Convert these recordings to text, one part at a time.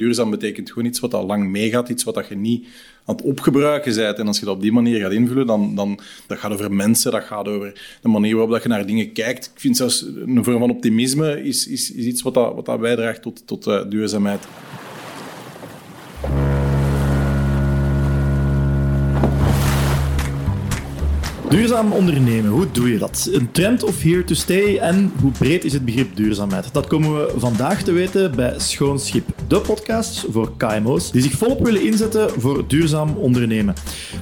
Duurzaam betekent gewoon iets wat al lang meegaat, iets wat dat je niet aan het opgebruiken bent. En als je dat op die manier gaat invullen, dan, dan dat gaat over mensen, dat gaat over de manier waarop dat je naar dingen kijkt. Ik vind zelfs een vorm van optimisme is, is, iets wat, dat, wat dat bijdraagt tot, tot uh, duurzaamheid. Duurzaam ondernemen, hoe doe je dat? Een trend of here to stay? En hoe breed is het begrip duurzaamheid? Dat komen we vandaag te weten bij Schoon Schip, de podcast voor KMO's die zich volop willen inzetten voor duurzaam ondernemen.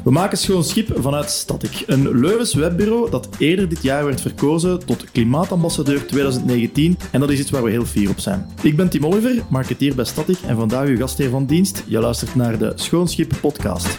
We maken Schoon Schip vanuit Static, een Leuvens webbureau dat eerder dit jaar werd verkozen tot klimaatambassadeur 2019 en dat is iets waar we heel fier op zijn. Ik ben Tim Oliver, marketeer bij Static en vandaag uw gastheer van dienst. Je luistert naar de Schoon Schip podcast.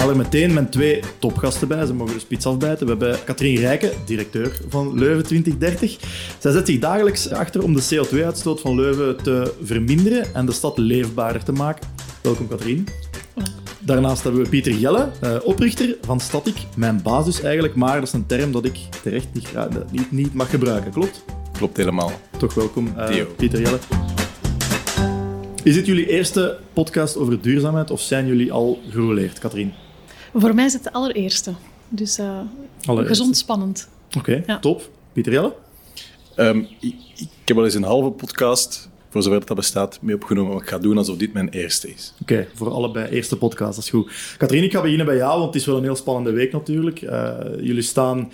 Haal er meteen mijn twee topgasten bij. Ze mogen de spits afbijten. We hebben Katrien Rijken, directeur van Leuven 2030. Zij zet zich dagelijks achter om de CO2-uitstoot van Leuven te verminderen en de stad leefbaarder te maken. Welkom Katrien. Daarnaast hebben we Pieter Jelle, eh, oprichter van Static. Mijn basis eigenlijk, maar dat is een term dat ik terecht niet, niet, niet mag gebruiken, klopt? Klopt helemaal. Toch welkom, uh, Pieter Jelle. Is dit jullie eerste podcast over duurzaamheid of zijn jullie al gerouleerd, Katrien? Voor mij is het de allereerste. Dus uh, gezond spannend. Oké, top. Pieter Jelle? Um, ik, ik, heb al eens een halve podcast voor zover dat bestaat, mee opgenomen. Maar ik ga doen alsof dit mijn eerste is. Oké, voor allebei eerste podcast, dat is goed. Katrien, ik ga beginnen bij jou, want het is wel een heel spannende week natuurlijk. Uh, jullie staan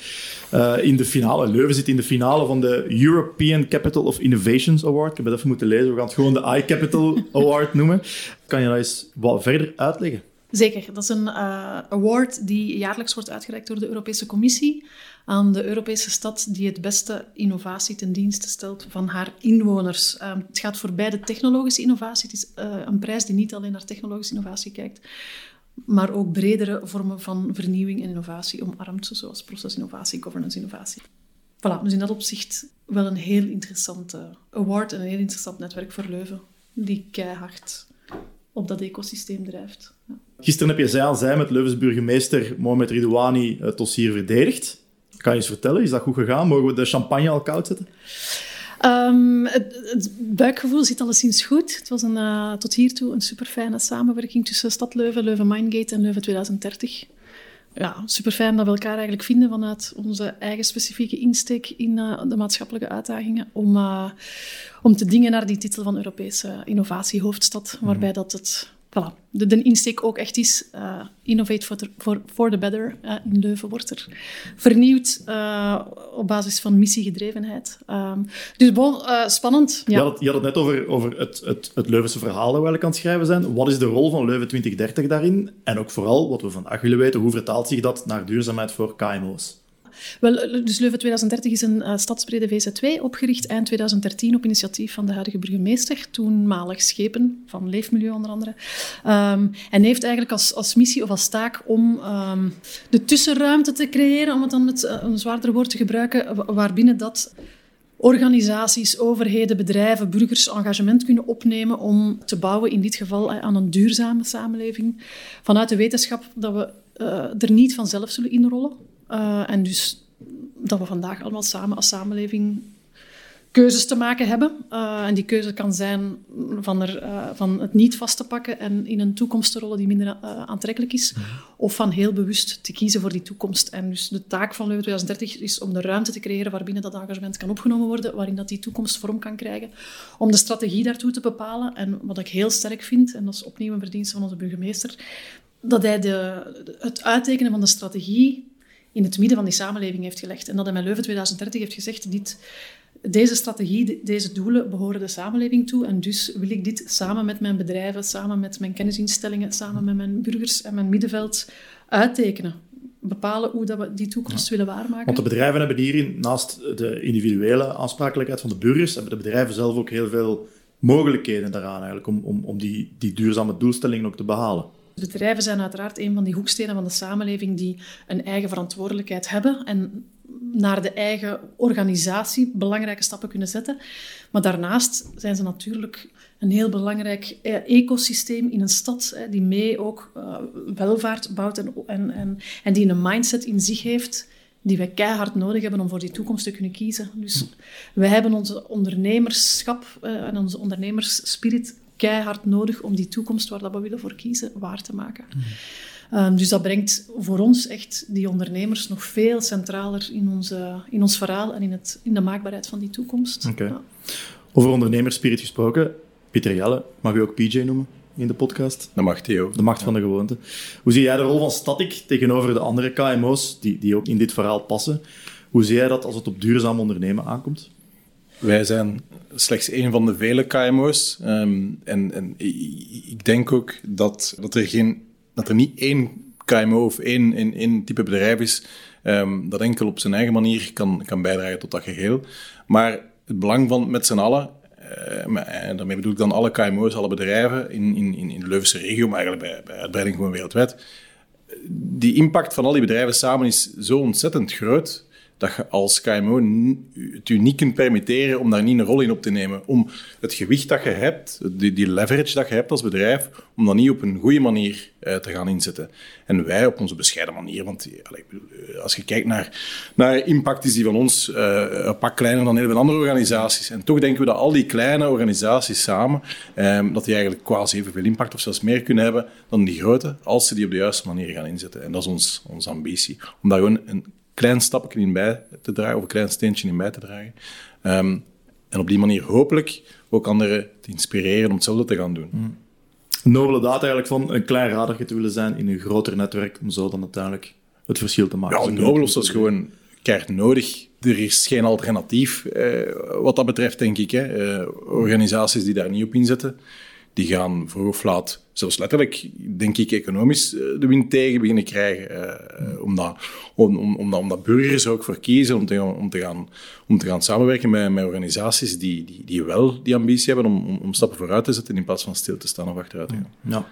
uh, in de finale, Leuven zit in de finale van de European Capital of Innovations Award. Ik heb het even moeten lezen, we gaan het gewoon de iCapital Award noemen. Kan je dat eens wat verder uitleggen? Zeker. Dat is een uh, award die jaarlijks wordt uitgereikt door de Europese Commissie aan de Europese stad die het beste innovatie ten dienste stelt van haar inwoners. Uh, het gaat voorbij de technologische innovatie. Het is uh, een prijs die niet alleen naar technologische innovatie kijkt, maar ook bredere vormen van vernieuwing en innovatie omarmt, zoals procesinnovatie, governance-innovatie. Voilà, dus in dat opzicht wel een heel interessante award en een heel interessant netwerk voor Leuven, die keihard op dat ecosysteem drijft. Ja. Gisteren heb je zij aan zij met Leuvens burgemeester Mohamed Ridouani het dossier verdedigd. Kan je eens vertellen, is dat goed gegaan? Mogen we de champagne al koud zetten? Um, het, buikgevoel zit alleszins goed. Het was een, uh, tot hiertoe een super fijne samenwerking tussen Stad Leuven, Leuven Mindgate en Leuven 2030. Ja, super fijn dat we elkaar eigenlijk vinden vanuit onze eigen specifieke insteek in uh, de maatschappelijke uitdagingen. Om, uh, om te dingen naar die titel van Europese innovatiehoofdstad, waarbij dat het voilà, de, de, insteek ook echt is, uh, innovate for the, for, for the better. Uh, in Leuven wordt er vernieuwd uh, op basis van missiegedrevenheid. Um, dus bon, spannend. Ja. Je, had het, je, had het, net over, over het, het, het Leuvense verhaal dat we eigenlijk aan het schrijven zijn. Wat is de rol van Leuven 2030 daarin? En ook vooral, wat we vandaag willen weten, hoe vertaalt zich dat naar duurzaamheid voor KMO's? Wel, dus Leuven 2030 is een uh, stadsbrede VZ2, opgericht eind 2013 op initiatief van de huidige burgemeester, toenmalig Schepen, van Leefmilieu onder andere. Um, en heeft eigenlijk als, als missie of als taak om um, de tussenruimte te creëren, om het dan met uh, een zwaarder woord te gebruiken, waarbinnen dat organisaties, overheden, bedrijven, burgers engagement kunnen opnemen om te bouwen, in dit geval aan een duurzame samenleving. Vanuit de wetenschap dat we er niet vanzelf zullen inrollen. Uh, en dus dat we vandaag allemaal samen als samenleving keuzes te maken hebben. Uh, en die keuze kan zijn van, er, uh, van het niet vast te pakken en in een toekomst te rollen die minder uh, aantrekkelijk is. Mm. Of van heel bewust te kiezen voor die toekomst. En dus de taak van Leuven 2030 is om de ruimte te creëren waarbinnen dat engagement kan opgenomen worden, waarin dat die toekomst vorm kan krijgen. Om de strategie daartoe te bepalen. En wat ik heel sterk vind, en dat is opnieuw een verdienste van onze burgemeester, dat hij de, het uittekenen van de strategie in het midden van die samenleving heeft gelegd. En dat hij met Leuven 2030 heeft gezegd, dit, deze strategie, deze doelen behoren de samenleving toe. En dus wil ik dit samen met mijn bedrijven, samen met mijn kennisinstellingen, samen met mijn burgers en mijn middenveld uittekenen. Bepalen hoe dat we die toekomst willen waarmaken. Want de bedrijven hebben hierin, naast de individuele aansprakelijkheid van de burgers, hebben de bedrijven zelf ook heel veel mogelijkheden daaraan eigenlijk om, om, om die, die duurzame doelstellingen ook te behalen. Bedrijven zijn uiteraard een van die hoekstenen van de samenleving die een eigen verantwoordelijkheid hebben en naar de eigen organisatie belangrijke stappen kunnen zetten. Maar daarnaast zijn ze natuurlijk een heel belangrijk eh, ecosysteem in een stad, die mee ook uh, welvaart bouwt en, en, en, en die een mindset in zich heeft die wij keihard nodig hebben om voor die toekomst te kunnen kiezen. Dus wij hebben onze ondernemerschap uh, en onze ondernemersspirit keihard nodig om die toekomst waar dat we willen voor kiezen waar te maken. Um, dus dat brengt voor ons echt die ondernemers nog veel centraler in, onze, in ons verhaal en in, het, in de maakbaarheid van die toekomst. Okay. Ja. Over ondernemerspirit gesproken, Pieter Jelle, mag u ook PJ noemen? in de podcast. Dat mag Theo. De macht van de gewoonte. Hoe zie jij de rol van Static tegenover de andere KMO's die, die ook in dit verhaal passen? Hoe zie jij dat als het op duurzaam ondernemen aankomt? Wij zijn slechts een van de vele KMO's. Ehm, en, en ik denk ook dat, dat, er geen, dat er niet één KMO of één, één, één type bedrijf is um, dat enkel op zijn eigen manier kan, kan bijdragen tot dat geheel. Maar het belang van met z'n allen uh, daarmee bedoel ik dan alle KMO's, alle bedrijven in, in, in de Leuvense regio, maar eigenlijk bij, bij uitbreiding gewoon wereldwijd. Die impact van al die bedrijven samen is zo ontzettend groot dat je als KMO het je niet kunt permitteren om daar niet een rol in op te nemen. Om het gewicht dat je hebt, die, die leverage dat je hebt als bedrijf, om dat niet op een goede manier uh, te gaan inzetten. En wij op onze bescheiden manier, want uh, als je kijkt naar, naar impact, is die van ons een pak kleiner dan heel veel andere organisaties. En toch denken we dat al die kleine organisaties samen, um, dat die eigenlijk quasi evenveel impact of zelfs meer kunnen hebben dan die grote, als ze die op de juiste manier gaan inzetten. En dat is ons, onze ambitie. Om daar gewoon een klein stapje in bij te dragen, of een klein steentje in bij te dragen. Um, en op die manier hopelijk ook anderen te inspireren om hetzelfde te gaan doen. Mm. Nobele daad eigenlijk van een klein radertje te willen zijn in een groter netwerk, om zo dan uiteindelijk het verschil te maken. Ja, nobel dat is gewoon keihard nodig. Er is geen alternatief eh, wat dat betreft, denk ik. Hè. Eh, organisaties die daar niet op inzetten, die gaan vroeg of laat, zelfs letterlijk, denk ik, economisch eh, de wind tegen beginnen krijgen. Uh, omdat, om, om, omdat, omdat burgers ook voor kiezen om te, om te, gaan, om te gaan samenwerken met, met organisaties die, die, die wel die ambitie hebben om, om, stappen vooruit te zetten in plaats van stil te staan of achteruit te gaan.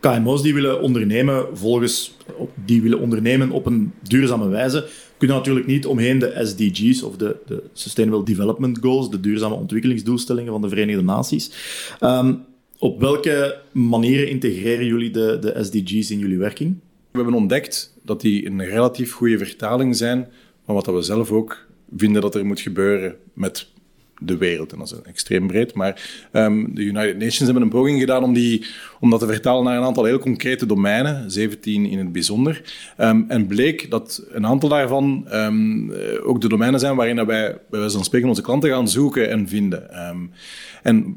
KMO's die willen ondernemen volgens, die willen ondernemen op een duurzame wijze, kunnen natuurlijk niet omheen de SDG's of de, de Sustainable Development Goals, de duurzame ontwikkelingsdoelstellingen van de Verenigde Naties. Um, op welke manieren integreren jullie de, de SDG's in jullie werking? We hebben ontdekt dat die een relatief goede vertaling zijn van wat we zelf ook vinden dat er moet gebeuren met de wereld. En dat is extreem breed. Maar um, de United Nations hebben een poging gedaan om, die, om dat te vertalen naar een aantal heel concrete domeinen, 17 in het bijzonder. Um, en bleek dat een aantal daarvan um, ook de domeinen zijn waarin wij, bij wijze van spreken, onze klanten gaan zoeken en vinden. en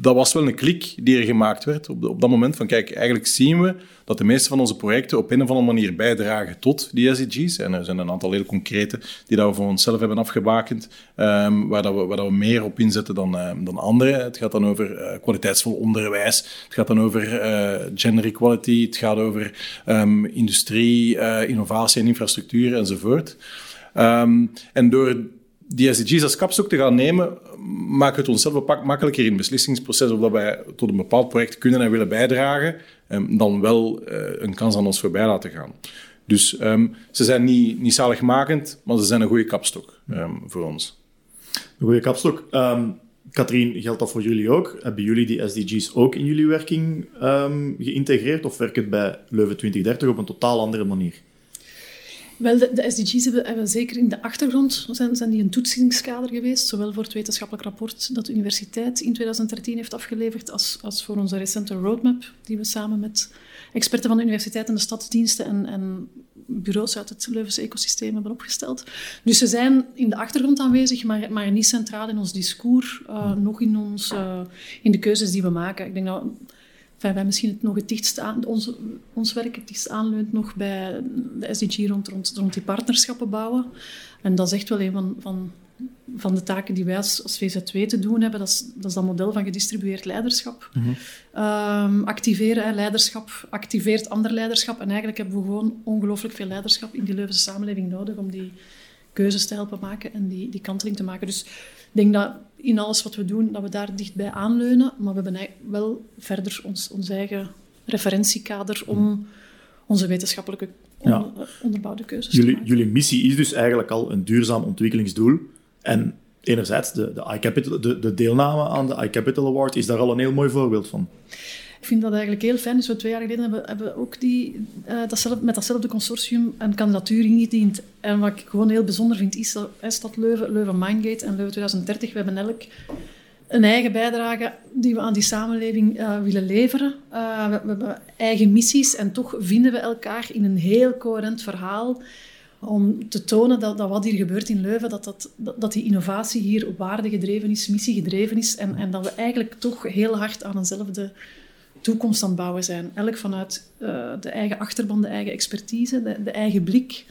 dat was wel een klik die er gemaakt werd op, op dat moment. Van kijk, eigenlijk zien we dat de meeste van onze projecten op een of andere manier bijdragen tot die SDG's. En er zijn een aantal heel concrete die dat we voor onszelf hebben afgebakend, waar, dat we, waar dat we meer op inzetten dan, dan andere. Het gaat dan over uh, kwaliteitsvol onderwijs, het gaat dan over uh, gender equality, het gaat over um, industrie, innovatie en infrastructuur enzovoort. Um, en door die SDG's als kapstok te gaan nemen, maakt het onszelf een pak makkelijker in het beslissingsproces of dat wij tot een bepaald project kunnen en willen bijdragen, um, dan wel uh, een kans aan ons voorbij laten gaan. Dus ze zijn niet, niet zaligmakend, maar ze zijn een goede kapstok voor ons. Een goede kapstok. Katrien, geldt dat voor jullie ook? Hebben jullie die SDG's ook in jullie werking geïntegreerd of werkt het bij Leuven 2030 op een totaal andere manier? Wel, de, SDG's hebben, hebben, zeker in de achtergrond zijn, zijn die een toetsingskader geweest, zowel voor het wetenschappelijk rapport dat de universiteit in 2013 heeft afgeleverd, als, als voor onze recente roadmap, die we samen met experten van de universiteit en de stadsdiensten en, en bureaus uit het Leuvense ecosysteem hebben opgesteld. Dus ze zijn in de achtergrond aanwezig, maar, maar niet centraal in ons discours, uh, nog in, ons, uh, in de keuzes die we maken. Ik denk dat enfin, wij misschien het nog het dichtst aan, ons, ons werk het dichtst aanleunt nog bij de SDG rond, rond, rond die partnerschappen bouwen. En dat is echt wel een van, van, van de taken die wij als, als VZ2 te doen hebben. Dat is, dat is dat model van gedistribueerd leiderschap. Mm -hmm. activeren, hè, leiderschap activeert ander leiderschap. En eigenlijk hebben we gewoon ongelooflijk veel leiderschap in die Leuvense samenleving nodig om die keuzes te helpen maken en die, die kanteling te maken. Dus ik denk dat in alles wat we doen, dat we daar dichtbij aanleunen. Maar we hebben wel verder ons, ons eigen referentiekader om onze wetenschappelijke ja. onderbouwde keuzes jullie, te maken. Jullie missie is dus eigenlijk al een duurzaam ontwikkelingsdoel. En enerzijds, de, de, de, de deelname aan de iCapital Award is daar al een heel mooi voorbeeld van. Ik vind dat eigenlijk heel fijn. Dus we twee jaar geleden hebben, hebben ook die, datzelfde, met datzelfde consortium een kandidatuur ingediend. En wat ik gewoon heel bijzonder vind, is dat, is dat Leuven, Leuven Mindgate en Leuven 2030, we hebben elk een eigen bijdrage die we aan die samenleving uh, willen leveren. Uh, we, we, hebben eigen missies en toch vinden we elkaar in een heel coherent verhaal om te tonen dat, dat wat hier gebeurt in Leuven, dat, dat, dat die innovatie hier waarde gedreven is, missie gedreven is en, en dat we eigenlijk toch heel hard aan eenzelfde toekomst aan het bouwen zijn. Elk vanuit uh, de eigen achterban, de eigen expertise, de, de eigen blik.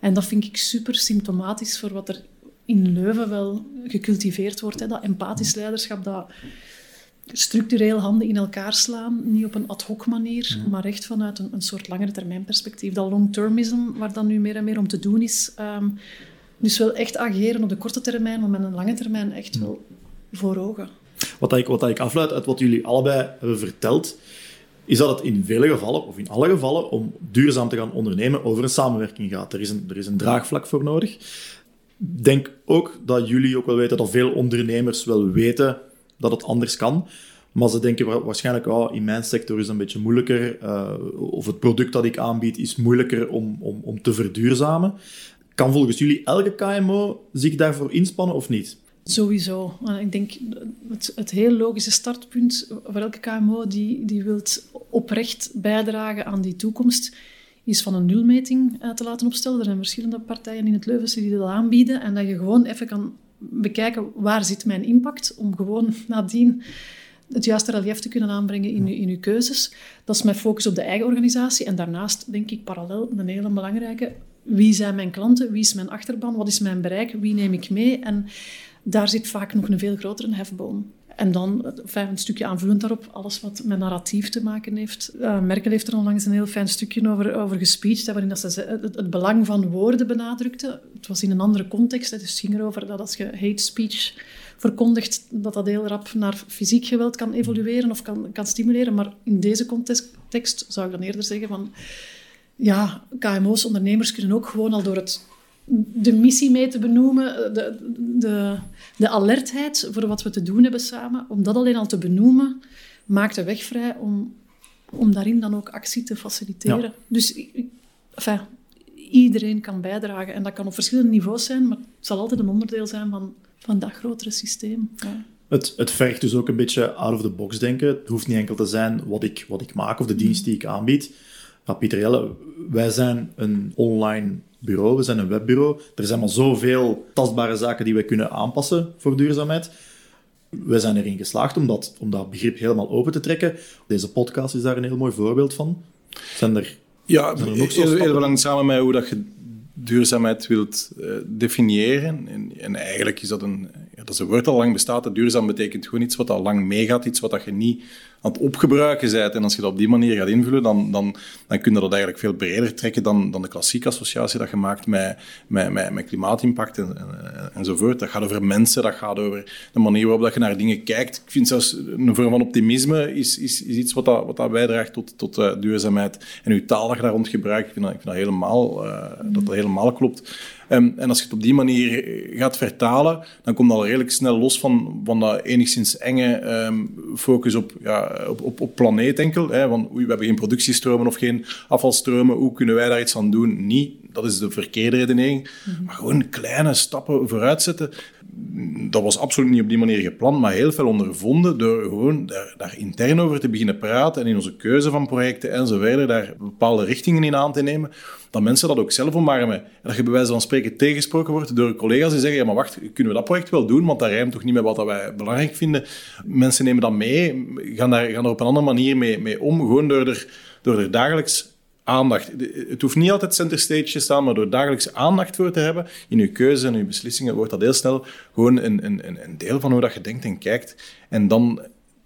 En dat vind ik super symptomatisch voor wat er in Leuven wel gecultiveerd wordt. Hè. Dat empathisch leiderschap, dat structureel handen in elkaar slaan, niet op een ad hoc manier, maar echt vanuit een, een soort langere termijn perspectief. Dat long-termism, waar dan nu meer en meer om te doen is. Um, dus wel echt ageren op de korte termijn, maar met een lange termijn echt wel voor ogen. Wat ik, wat ik afleid uit wat jullie allebei hebben verteld, is dat het in vele gevallen, of in alle gevallen, om duurzaam te gaan ondernemen over een samenwerking gaat. Er is een, er is een draagvlak voor nodig denk ook dat jullie ook wel weten dat veel ondernemers wel weten dat het anders kan. Maar ze denken waarschijnlijk, oh, in mijn sector is het een beetje moeilijker. Uh, of het product dat ik aanbied is moeilijker om, om, om te verduurzamen. Kan volgens jullie elke KMO zich daarvoor inspannen of niet? Sowieso. Ik denk het, het heel logische startpunt voor elke KMO die, die wilt oprecht bijdragen aan die toekomst, is van een nulmeting uh, te laten opstellen. Er zijn verschillende partijen in het Leuvense die dat aanbieden. En dat je gewoon even kan bekijken waar zit mijn impact, om gewoon nadien het juiste relief te kunnen aanbrengen in, in uw keuzes. Dat is mijn focus op de eigen organisatie. En daarnaast denk ik parallel een hele belangrijke. Wie zijn mijn klanten? Wie is mijn achterban? Wat is mijn bereik? Wie neem ik mee? En daar zit vaak nog een veel grotere hefboom. En dan een stukje aanvullend daarop, alles wat met narratief te maken heeft. Uh, Merkel heeft er onlangs een heel fijn stukje over, over gespeecht, waarin dat ze het, belang van woorden benadrukte. Het was in een andere context, het ging erover dat als je hate speech verkondigt, dat dat heel rap naar fysiek geweld kan evolueren of kan, kan stimuleren. Maar in deze context zou ik dan eerder zeggen van... Ja, KMO's, ondernemers kunnen ook gewoon al door het de missie mee te benoemen, de, de, de alertheid voor wat we te doen hebben samen, om dat alleen al te benoemen, maakt de weg vrij om, om daarin dan ook actie te faciliteren. Dus enfin, iedereen kan bijdragen. En dat kan op verschillende niveaus zijn, maar het zal altijd een onderdeel zijn van, van dat grotere systeem. Ja. Het, het vergt dus ook een beetje out of the box denken. Het hoeft niet enkel te zijn wat ik, wat ik maak of de dienst die ik aanbied. Ja, Pieter Jelle, wij zijn een online bureau, we zijn een webbureau. Er zijn maar zoveel tastbare zaken die we kunnen aanpassen voor duurzaamheid. We zijn erin geslaagd om dat, om dat begrip helemaal open te trekken. Deze podcast is daar een heel mooi voorbeeld van. Zijn er, ja, zijn er nog heel, heel belangrijk samen met hoe dat je duurzaamheid wilt uh, definiëren. En, en, eigenlijk is dat een, ja, dat is een woord al lang bestaat. Duurzaam betekent gewoon iets wat al lang meegaat, iets wat dat je niet aan opgebruiken bent. En als je dat op die manier gaat invullen, dan, dan, dan kun je dat eigenlijk veel breder trekken dan, dan de klassieke associatie dat je maakt met, met, met, klimaatimpact en, en, enzovoort. Dat gaat over mensen, dat gaat over de manier waarop dat je naar dingen kijkt. Ik vind zelfs een vorm van optimisme is, is, is iets wat, dat, wat dat bijdraagt tot, tot uh, duurzaamheid. En uw taal dat je daar rond gebruikt, ik vind dat, ik vind dat helemaal, uh, dat dat helemaal klopt. Um, en als je het op die manier gaat vertalen, dan komt dat al redelijk snel los van, van dat enigszins enge um, focus op, ja, op, op, op planeet enkel. Hè, van oei, we hebben geen productiestromen of geen afvalstromen, hoe kunnen wij daar iets aan doen? Niet, dat is de verkeerde redenering. Mm -hmm. Maar gewoon kleine stappen vooruit zetten dat was absoluut niet op die manier gepland, maar heel veel ondervonden door gewoon daar, daar, intern over te beginnen praten en in onze keuze van projecten enzovoort daar bepaalde richtingen in aan te nemen, dat mensen dat ook zelf omarmen. En dat je bij wijze van spreken tegensproken wordt door collega's die zeggen, ja maar wacht, kunnen we dat project wel doen, want dat rijmt toch niet met wat wij belangrijk vinden. Mensen nemen dat mee, gaan daar, gaan er op een andere manier mee, mee om, gewoon door er, door er dagelijks aandacht. Het hoeft niet altijd center stage te staan, maar door dagelijks aandacht voor te hebben in je keuze en je beslissingen, wordt dat heel snel gewoon een, een, een deel van hoe dat je denkt en kijkt. En dan,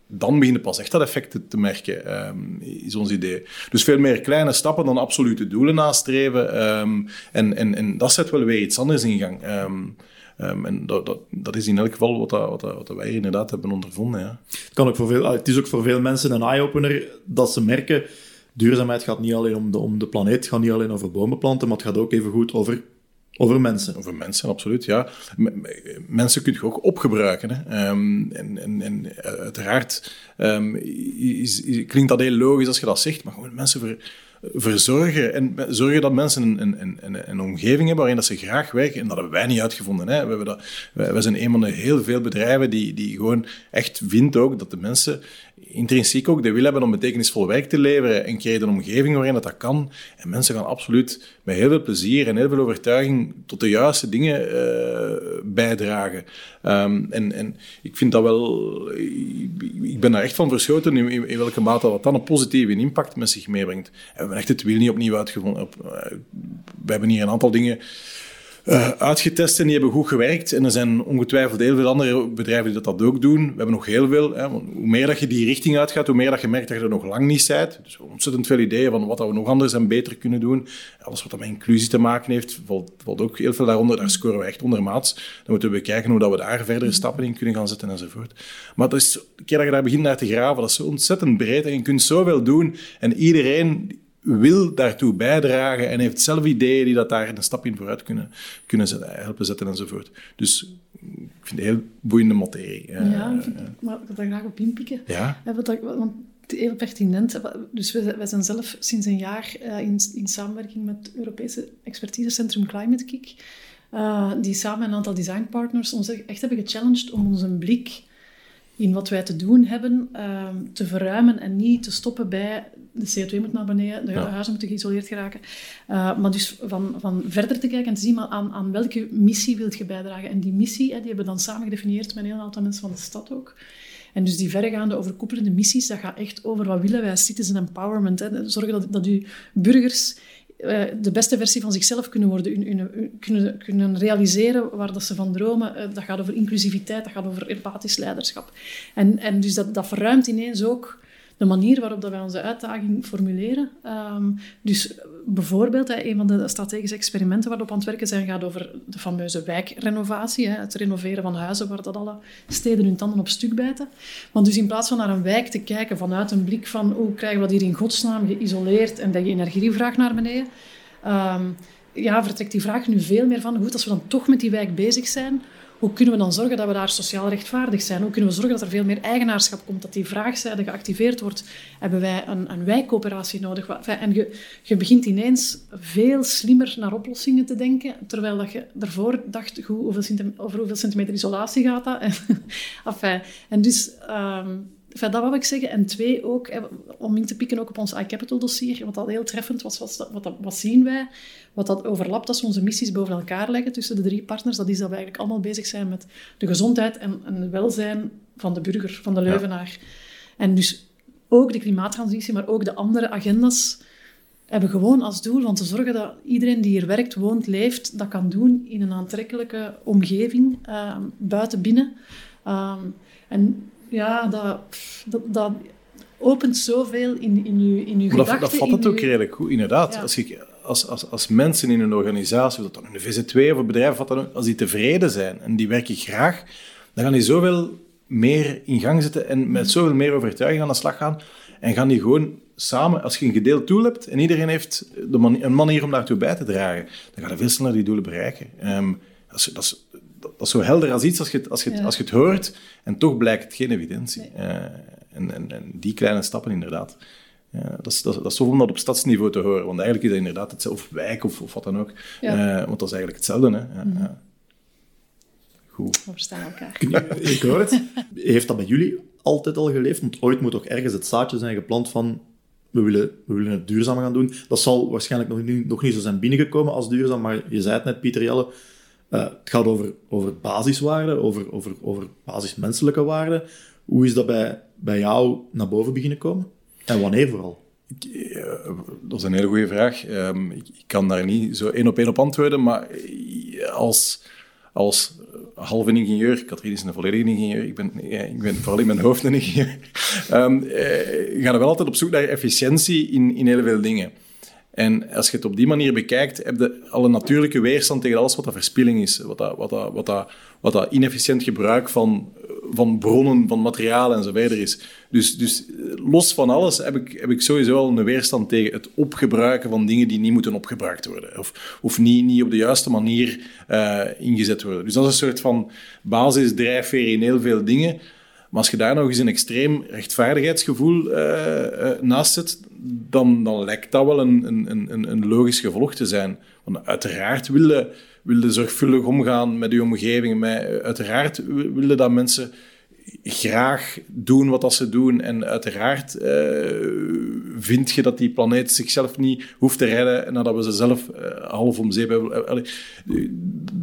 dan begin je pas echt dat effect te merken, um, is ons idee. Dus veel meer kleine stappen dan absolute doelen nastreven. Um, en, en, en dat zet wel weer iets anders in gang. Um, en dat, dat, dat, is in elk geval wat, wat, wat wij inderdaad hebben ondervonden. Ja. Kan ook voor veel, het is ook voor veel mensen een eye-opener dat ze merken duurzaamheid gaat niet alleen om de, om de planeet, het gaat niet alleen over bomen planten, maar het gaat ook even goed over Over mensen. Over mensen, absoluut, ja. mensen kun je ook opgebruiken. Hè. Um, en, en, en, uiteraard um, is, is, klinkt dat heel logisch als je dat zegt, maar gewoon mensen ver, verzorgen en zorgen dat mensen een, een, een, een, omgeving hebben waarin dat ze graag werken. En dat hebben wij niet uitgevonden. Hè. We hebben dat, wij, zijn een van de heel veel bedrijven die, die gewoon echt vindt ook dat de mensen intrinsiek ook de wil hebben om betekenisvol werk te leveren en creëren een omgeving waarin dat, dat kan. En mensen gaan absoluut met heel veel plezier en heel veel overtuiging tot de juiste dingen uh, bijdragen. Um, en, en ik vind dat wel... Ik ben daar echt van verschoten in, in welke mate dat dan een positieve impact met zich meebrengt. En echt het wiel niet opnieuw uitgevonden. Eh, we hebben hier een aantal dingen uh, uitgetest en die hebben goed gewerkt. En er zijn ongetwijfeld heel veel andere bedrijven die dat, dat ook doen. We hebben nog heel veel. Hè, hoe meer dat je die richting uitgaat, hoe meer dat je merkt dat je er nog lang niet bent. Dus ontzettend veel ideeën van wat we nog anders en beter kunnen doen. Alles wat met inclusie te maken heeft, valt, ook heel veel daaronder. Daar scoren we echt ondermaats. Dan moeten we bekijken hoe dat we daar verdere stappen in kunnen gaan zetten enzovoort. Maar dat is, de keer dat je daar begint naar te graven, dat is ontzettend breed en je kunt zoveel doen. En iedereen wil daartoe bijdragen en heeft zelf ideeën die dat daar een stap in vooruit kunnen, kunnen zetten, helpen zetten enzovoort. Dus ik vind het een heel boeiende materie. Ja, maar ik wil daar graag op inpikken. Ja? Want heel pertinent. Dus wij zijn zelf sinds een jaar uh, in, in samenwerking met het Europese expertisecentrum Climate Kick, uh, die samen een aantal designpartners ons echt hebben gechallenged om onze blik in wat wij te doen hebben uh, te verruimen en niet te stoppen bij de CO2 moet naar beneden, de huizen moeten geïsoleerd geraken. Uh, maar dus van, van verder te kijken en te zien maar aan, aan welke missie wilt je bijdragen. En die missie, hè, die hebben we dan samen gedefinieerd met een heel aantal mensen van de stad ook. En dus die verregaande overkoepelende missies, dat gaat echt over wat willen wij, citizen empowerment. Hè. Zorgen dat, dat uw burgers uh, de beste versie van zichzelf kunnen worden, kunnen, kunnen realiseren waar dat ze van dromen. Uh, dat gaat over inclusiviteit, dat gaat over empathisch leiderschap. En, en dus dat, dat verruimt ineens ook de manier waarop dat wij onze uitdaging formuleren. Um, dus bijvoorbeeld, een van de strategische experimenten waarop we aan het werken zijn, gaat over de fameuze wijkrenovatie. Het renoveren van huizen waar dat alle steden hun tanden op stuk bijten. Want dus in plaats van naar een wijk te kijken vanuit een blik van hoe krijgen we dat hier in godsnaam geïsoleerd en dat je energievraag naar beneden... Um, ja, vertrekt die vraag nu veel meer van, goed, als we dan toch met die wijk bezig zijn, hoe kunnen we dan zorgen dat we daar sociaal rechtvaardig zijn? Hoe kunnen we zorgen dat er veel meer eigenaarschap komt, dat die vraagzijde geactiveerd wordt? Hebben wij een, een wijkcoöperatie nodig? En je, je begint ineens veel slimmer naar oplossingen te denken, terwijl dat je daarvoor dacht, hoeveel over hoeveel centimeter isolatie gaat dat? enfin, en dus... Um, Enfin, dat wou ik zeggen. En twee ook, om in te pikken ook op ons iCapital dossier, wat dat heel treffend was, wat, wat, wat zien wij? Wat dat overlapt als we onze missies boven elkaar leggen tussen de drie partners, dat is dat we eigenlijk allemaal bezig zijn met de gezondheid en, en het welzijn van de burger, van de Leuvenaar. En dus ook de klimaattransitie, maar ook de andere agendas hebben gewoon als doel om te zorgen dat iedereen die hier werkt, woont, leeft, dat kan doen in een aantrekkelijke omgeving, uh, buiten, binnen. Uh, en ja, dat, dat, dat opent zoveel in, in uw, in gedachten. Dat, dat vat het ook redelijk goed, inderdaad. Als, ik, als, als, als mensen in een organisatie, of dat dan een VZ2 of een bedrijf, wat dan, als die tevreden zijn en die werken graag, dan gaan die zoveel meer in gang zetten en met zoveel meer overtuiging aan de slag gaan. En gaan die gewoon samen, als je een gedeeld doel hebt en iedereen heeft de een manier om daartoe bij te dragen, dan gaan we veel sneller die doelen bereiken. Um, dat, is, dat, is, dat, is, zo helder als iets als je, als je, als je het hoort en toch blijkt het geen evidentie. Uh, en, en, en, die kleine stappen inderdaad. Ja, dat, is, dat, dat is tof om dat op stadsniveau te horen, want eigenlijk is dat inderdaad hetzelfde, of wijk of, of wat dan ook. Ja. Uh, want dat is eigenlijk hetzelfde. Hè. Ja, mm -hmm. Goed. We verstaan elkaar. Ik hoor het. Heeft dat bij jullie altijd al geleefd? Want ooit moet toch ergens het zaadje zijn geplant van we willen, we willen het duurzaam gaan doen. Dat zal waarschijnlijk nog niet, nog niet zo zijn binnengekomen als duurzaam, maar je zei het net, Pieter Jelle, uh, het gaat over, over basiswaarden, over, over, over basismenselijke waarden. Hoe is dat bij, bij jou naar boven beginnen komen? En wanneer vooral? Eh, dat is een hele goede vraag. Um, ik, ik, kan daar niet zo één op één op antwoorden, maar als, als halve ingenieur, Katrien is een volledige ingenieur, ik ben, ik vooral in mijn hoofd een ingenieur, um, gaan we wel altijd op zoek naar efficiëntie in, in heel veel dingen. En als je het op die manier bekijkt, heb je al een natuurlijke weerstand tegen alles wat dat verspilling is, wat dat, wat dat, wat dat, wat dat inefficiënt gebruik van, van bronnen, van materialen en zo verder is. Dus, dus los van alles heb ik, heb ik sowieso wel een weerstand tegen het opgebruiken van dingen die niet moeten opgebruikt worden. Of, of niet, niet op de juiste manier uh, ingezet worden. Dus dat is een soort van basisdrijfveer in heel veel dingen. Maar als je daar nog eens een extreem rechtvaardigheidsgevoel uh, uh, naast zet, dan, dan lijkt dat wel een, een, een, een logisch gevolg te zijn. Want uiteraard willen wilde zorgvuldig omgaan met uw omgeving. Met, uiteraard wilde dat mensen graag doen wat dat ze doen. En uiteraard uh, vind je dat die planeet zichzelf niet hoeft te redden nadat we ze zelf half om zeep hebben.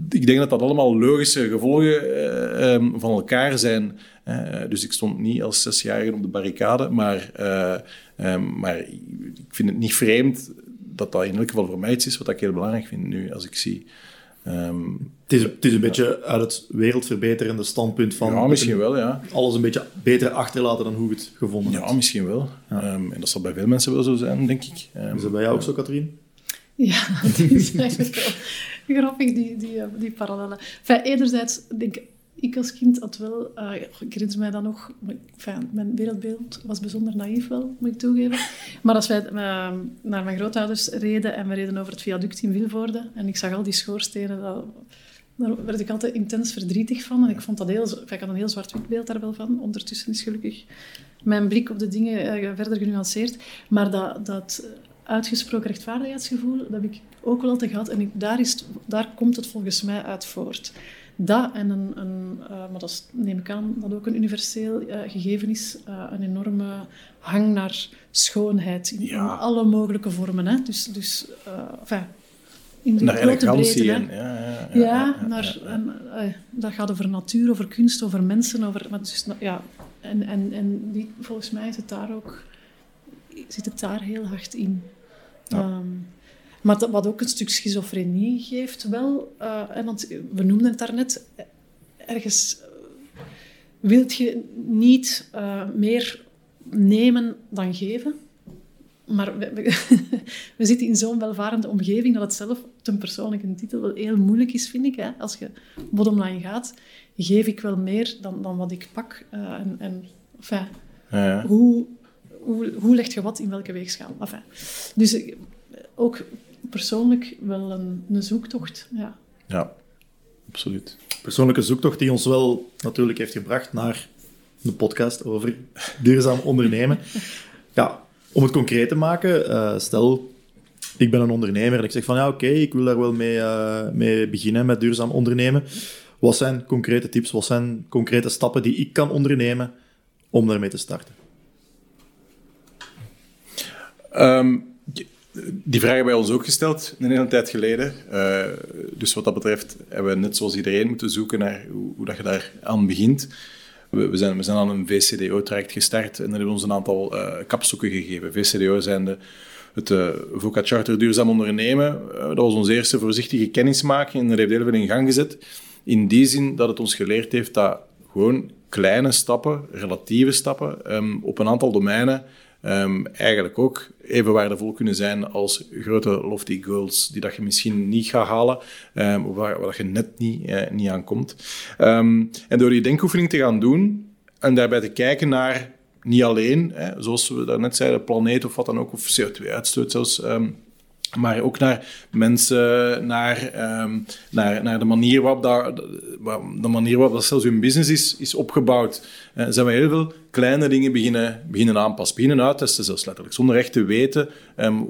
ik denk dat dat allemaal logische gevolgen um, van elkaar zijn. Dus ik stond niet als zesjarige op de barricade, maar, um, maar ik vind het niet vreemd dat dat in elk geval voor mij iets is wat ik heel belangrijk vind nu, als ik zie Um, het, is, het is een beetje uit het wereldverbeterende standpunt van... Ja, misschien wel, ja. Alles een beetje beter achterlaten dan hoe we het gevonden ja, Ja, misschien wel. Ja. Um, en dat zal bij veel mensen wel zo zijn, denk ik. Um, is dat bij jou ook zo, Katrien? Ja, dat is eigenlijk wel grappig, die, die, die parallellen. Enfin, enerzijds, denk ik, ik als kind had wel, uh, ik herinner mij dan nog, mijn wereldbeeld was bijzonder naïef wel, moet ik toegeven. Maar als wij uh, naar mijn grootouders reden en we reden over het viaduct in Vilvoorde en ik zag al die schoorstenen, dat, daar werd ik altijd intens verdrietig van. En ik vond dat heel, ik had een heel zwart-wit beeld daar wel van. Ondertussen is gelukkig mijn blik op de dingen uh, verder genuanceerd. Maar dat, dat uitgesproken rechtvaardigheidsgevoel, dat heb ik ook wel altijd gehad. En daar, is, daar komt het volgens mij uit voort dat en een, een uh, maar dat neem ik aan dat ook een universeel uh, gegeven is, uh, een enorme hang naar schoonheid in, ja. in alle mogelijke vormen. Hè? Dus, dus enfin, in de naar grote breedte. Ja, ja, ja, ja, naar, en, dat gaat over natuur, over kunst, over mensen. Over, maar dus, ja, en en, en die, volgens mij is het daar ook, zit het daar heel hard in. Um, maar wat ook een stuk schizofrenie geeft wel, uh, want we noemden het daarnet, ergens uh, wilt je niet uh, meer nemen dan geven. Maar we, we, we zitten in zo'n welvarende omgeving dat het zelf ten persoonlijke titel wel heel moeilijk is, vind ik. Hè? Als je bottomline gaat, geef ik wel meer dan, dan wat ik pak. en, en enfin, ja, ja. Hoe, hoe, hoe leg je wat in welke weegschaal? Enfin, dus ook persoonlijk wel een, een zoektocht. Ja. ja, absoluut. Persoonlijke zoektocht die ons wel natuurlijk heeft gebracht naar de podcast over duurzaam ondernemen. Ja, om het concreet te maken, uh, stel ik ben een ondernemer en ik zeg van ja, oké, okay, ik wil daar wel mee, uh, mee beginnen met duurzaam ondernemen. Wat zijn concrete tips, wat zijn concrete stappen die ik kan ondernemen om daarmee te starten? Um, die vraag hebben wij ons ook gesteld een hele tijd geleden. Uh, dus wat dat betreft hebben we net zoals iedereen moeten zoeken naar hoe, dat je daar aan begint. We, zijn, we zijn aan een VCDO-traject gestart en daar hebben we ons een aantal uh, kapstokken gegeven. VCDO zijn de, het uh, VOCA Charter Duurzaam Ondernemen. dat was onze eerste voorzichtige kennismaking en dat heeft heel veel in gang gezet. In die zin dat het ons geleerd heeft dat gewoon kleine stappen, relatieve stappen, um, op een aantal domeinen um, eigenlijk ook even waardevol kunnen zijn als grote lofty goals die dat je misschien niet gaat halen, um, waar, je net niet, uh, niet aan komt. Um, en door die denkoefening te gaan doen en daarbij te kijken naar niet alleen, hè, zoals we daarnet zeiden, planeet of wat dan ook, of CO2-uitstoot zelfs, maar ook naar mensen, naar, um, naar, naar de manier waarop dat, de manier waarop dat zelfs hun business is, is opgebouwd. Uh, zijn we heel veel kleine dingen beginnen, beginnen aanpassen, beginnen uittesten zelfs letterlijk, zonder echt te weten um,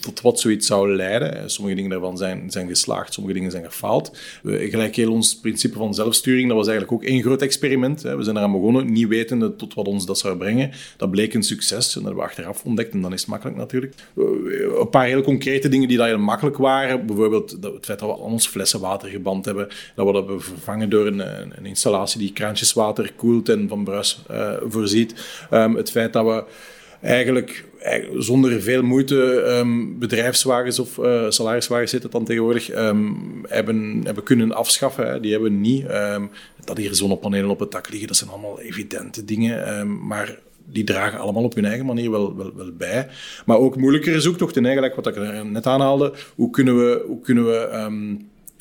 tot wat zoiets zou leiden. Sommige dingen daarvan zijn, zijn geslaagd, sommige dingen zijn gefaald. Gelijk heel ons principe van zelfsturing, dat was eigenlijk ook één groot experiment. Hè. We zijn eraan begonnen, niet wetende tot wat ons dat zou brengen. Dat bleek een succes en dat hebben we achteraf ontdekt en dan is het makkelijk natuurlijk. Een paar heel concrete dingen die dat heel makkelijk waren, bijvoorbeeld het feit dat we al ons flessen water geband hebben, dat we dat hebben vervangen door een, een installatie die kraantjeswater koelt en van bruis uh, voorziet. Um, het feit dat we eigenlijk zonder veel moeite um, bedrijfswagens of uh, salariswagens zitten dan tegenwoordig um, hebben, hebben kunnen afschaffen. Die hebben we niet. Dat hier zonnepanelen op het dak liggen, dat zijn allemaal evidente dingen. maar die dragen allemaal op hun eigen manier wel, wel, wel bij. Maar ook moeilijkere zoektochten eigenlijk, wat ik net aanhaalde. Hoe kunnen we... Hoe kunnen we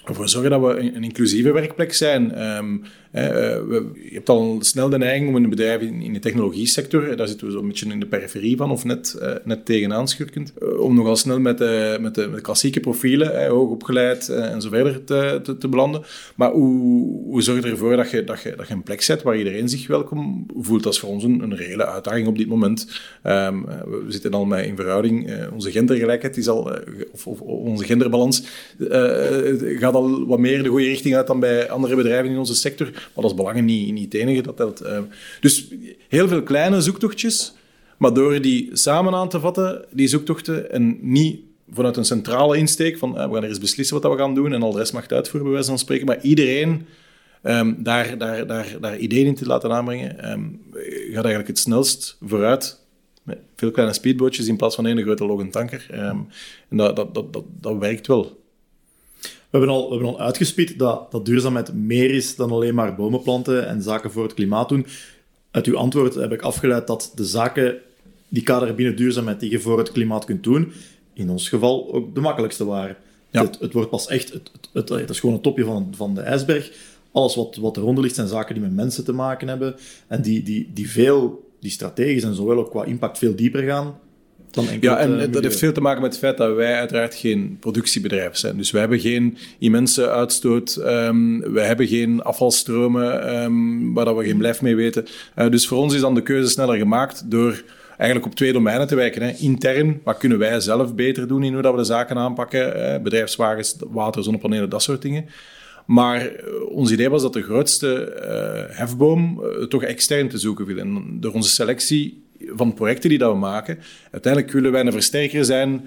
ervoor zorgen dat we een, inclusieve werkplek zijn. We, je hebt al snel de neiging om een bedrijf in, in de technologie-sector, daar zitten we zo'n beetje in de periferie van, of net, net tegenaan schurkend, om nogal snel met de, met de, met de klassieke profielen, hoogopgeleid en zo verder, te, te, belanden. Maar hoe, hoe zorg je ervoor dat je, dat, je, dat je een plek zet waar iedereen zich welkom voelt? Dat is voor ons een, een reële uitdaging op dit moment. Um, we zitten al met in verhouding, onze gendergelijkheid is al, of, of, onze genderbalans gaat al wat meer de goede richting uit dan bij andere bedrijven in onze sector. Maar dat is belangen niet, niet het enige dat telt. Eh. Dus heel veel kleine zoektochtjes, maar door die samen aan te vatten, die zoektochten, en niet vanuit een centrale insteek van uh, we gaan eens beslissen wat we gaan doen en al de rest mag het uitvoeren, bij wijze van spreken, maar iedereen um, daar, daar, daar, daar ideeën in te laten aanbrengen, um, gaat eigenlijk het snelst vooruit met veel kleine speedbootjes in plaats van één grote loggen tanker. Um, en dat, dat, dat, dat, dat werkt wel. We hebben al, we hebben al uitgespied dat, dat duurzaamheid meer is dan alleen maar bomen planten en zaken voor het klimaat doen. Uit uw antwoord heb ik afgeleid dat de zaken die kaderen binnen duurzaamheid die je voor het klimaat kunt doen, in ons geval ook de makkelijkste waren. Ja. Het, het, wordt pas echt, het, het, het, is gewoon het topje van, van de ijsberg. Alles wat, wat eronder ligt zijn zaken die met mensen te maken hebben en die, die, die veel, die strategisch en zowel ook qua impact veel dieper gaan ja, en eh, dat heeft veel te maken met het feit dat wij uiteraard geen productiebedrijf zijn. Dus wij hebben geen immense uitstoot, um, wij hebben geen afvalstromen um, waar dat we geen blijf mee weten. Uh, dus voor ons is dan de keuze sneller gemaakt door eigenlijk op twee domeinen te wijken. Hè. Intern, wat kunnen wij zelf beter doen in hoe dat we de zaken aanpakken? Uh, bedrijfswagens, water, zonnepanelen, dat soort dingen. Maar ons idee was dat de grootste uh, hefboom uh, toch extern te zoeken viel. En door onze selectie van projecten die dat we maken. Uiteindelijk willen wij een versterker zijn